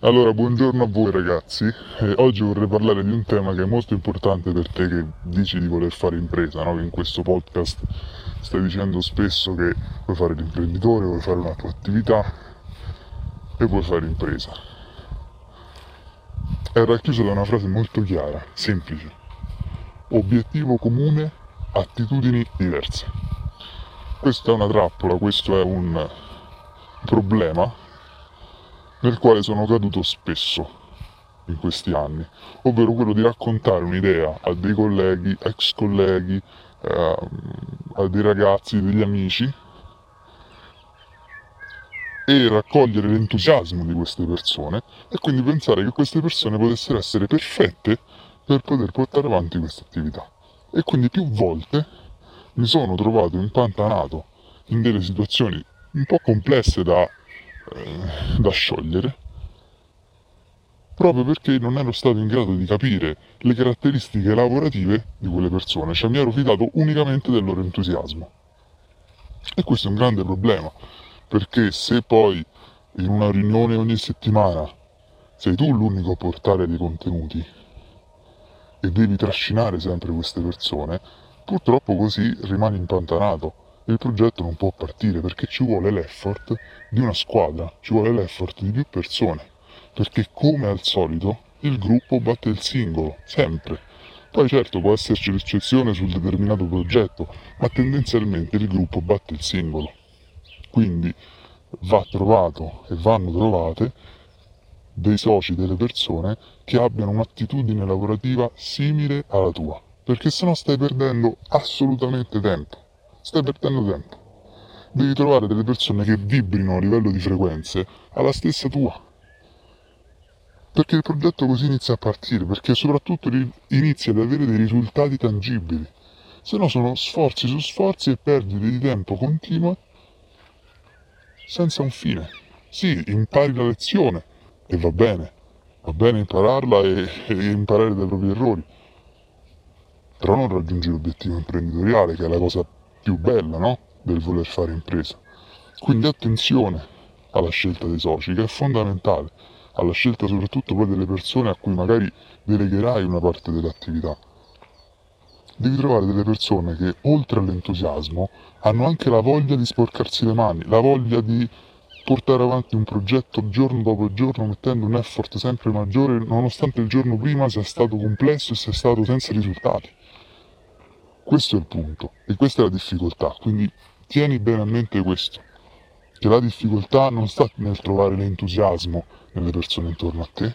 Allora, buongiorno a voi ragazzi. Eh, oggi vorrei parlare di un tema che è molto importante per te che dici di voler fare impresa, no? in questo podcast stai dicendo spesso che vuoi fare l'imprenditore, vuoi fare una tua attività e vuoi fare impresa. È racchiuso da una frase molto chiara, semplice. Obiettivo comune, attitudini diverse. Questa è una trappola, questo è un problema nel quale sono caduto spesso in questi anni, ovvero quello di raccontare un'idea a dei colleghi, ex colleghi, eh, a dei ragazzi, degli amici e raccogliere l'entusiasmo di queste persone e quindi pensare che queste persone potessero essere perfette per poter portare avanti questa attività. E quindi più volte mi sono trovato impantanato in delle situazioni un po' complesse da da sciogliere proprio perché non ero stato in grado di capire le caratteristiche lavorative di quelle persone, cioè mi ero fidato unicamente del loro entusiasmo. E questo è un grande problema, perché se poi in una riunione ogni settimana sei tu l'unico a portare dei contenuti e devi trascinare sempre queste persone, purtroppo così rimani impantanato il progetto non può partire perché ci vuole l'effort di una squadra, ci vuole l'effort di più persone, perché come al solito il gruppo batte il singolo, sempre. Poi certo può esserci l'eccezione sul determinato progetto, ma tendenzialmente il gruppo batte il singolo. Quindi va trovato e vanno trovate dei soci, delle persone che abbiano un'attitudine lavorativa simile alla tua, perché sennò stai perdendo assolutamente tempo stai perdendo tempo. Devi trovare delle persone che vibrino a livello di frequenze alla stessa tua. Perché il progetto così inizia a partire, perché soprattutto inizia ad avere dei risultati tangibili. Se no sono sforzi su sforzi e perdite di tempo continue senza un fine. Sì, impari la lezione e va bene, va bene impararla e, e imparare dai propri errori, però non raggiungi l'obiettivo imprenditoriale che è la cosa più bella, no? Del voler fare impresa. Quindi attenzione alla scelta dei soci, che è fondamentale, alla scelta soprattutto poi delle persone a cui magari delegherai una parte dell'attività. Devi trovare delle persone che, oltre all'entusiasmo, hanno anche la voglia di sporcarsi le mani, la voglia di portare avanti un progetto giorno dopo giorno mettendo un effort sempre maggiore nonostante il giorno prima sia stato complesso e sia stato senza risultati. Questo è il punto e questa è la difficoltà, quindi tieni bene a mente questo, che la difficoltà non sta nel trovare l'entusiasmo nelle persone intorno a te,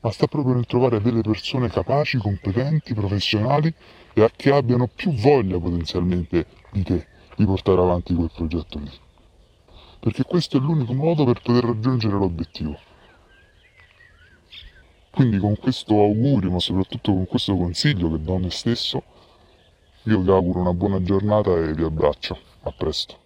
ma sta proprio nel trovare delle persone capaci, competenti, professionali e che abbiano più voglia potenzialmente di te di portare avanti quel progetto lì. Perché questo è l'unico modo per poter raggiungere l'obiettivo. Quindi con questo augurio, ma soprattutto con questo consiglio che do a me stesso, io vi auguro una buona giornata e vi abbraccio. A presto.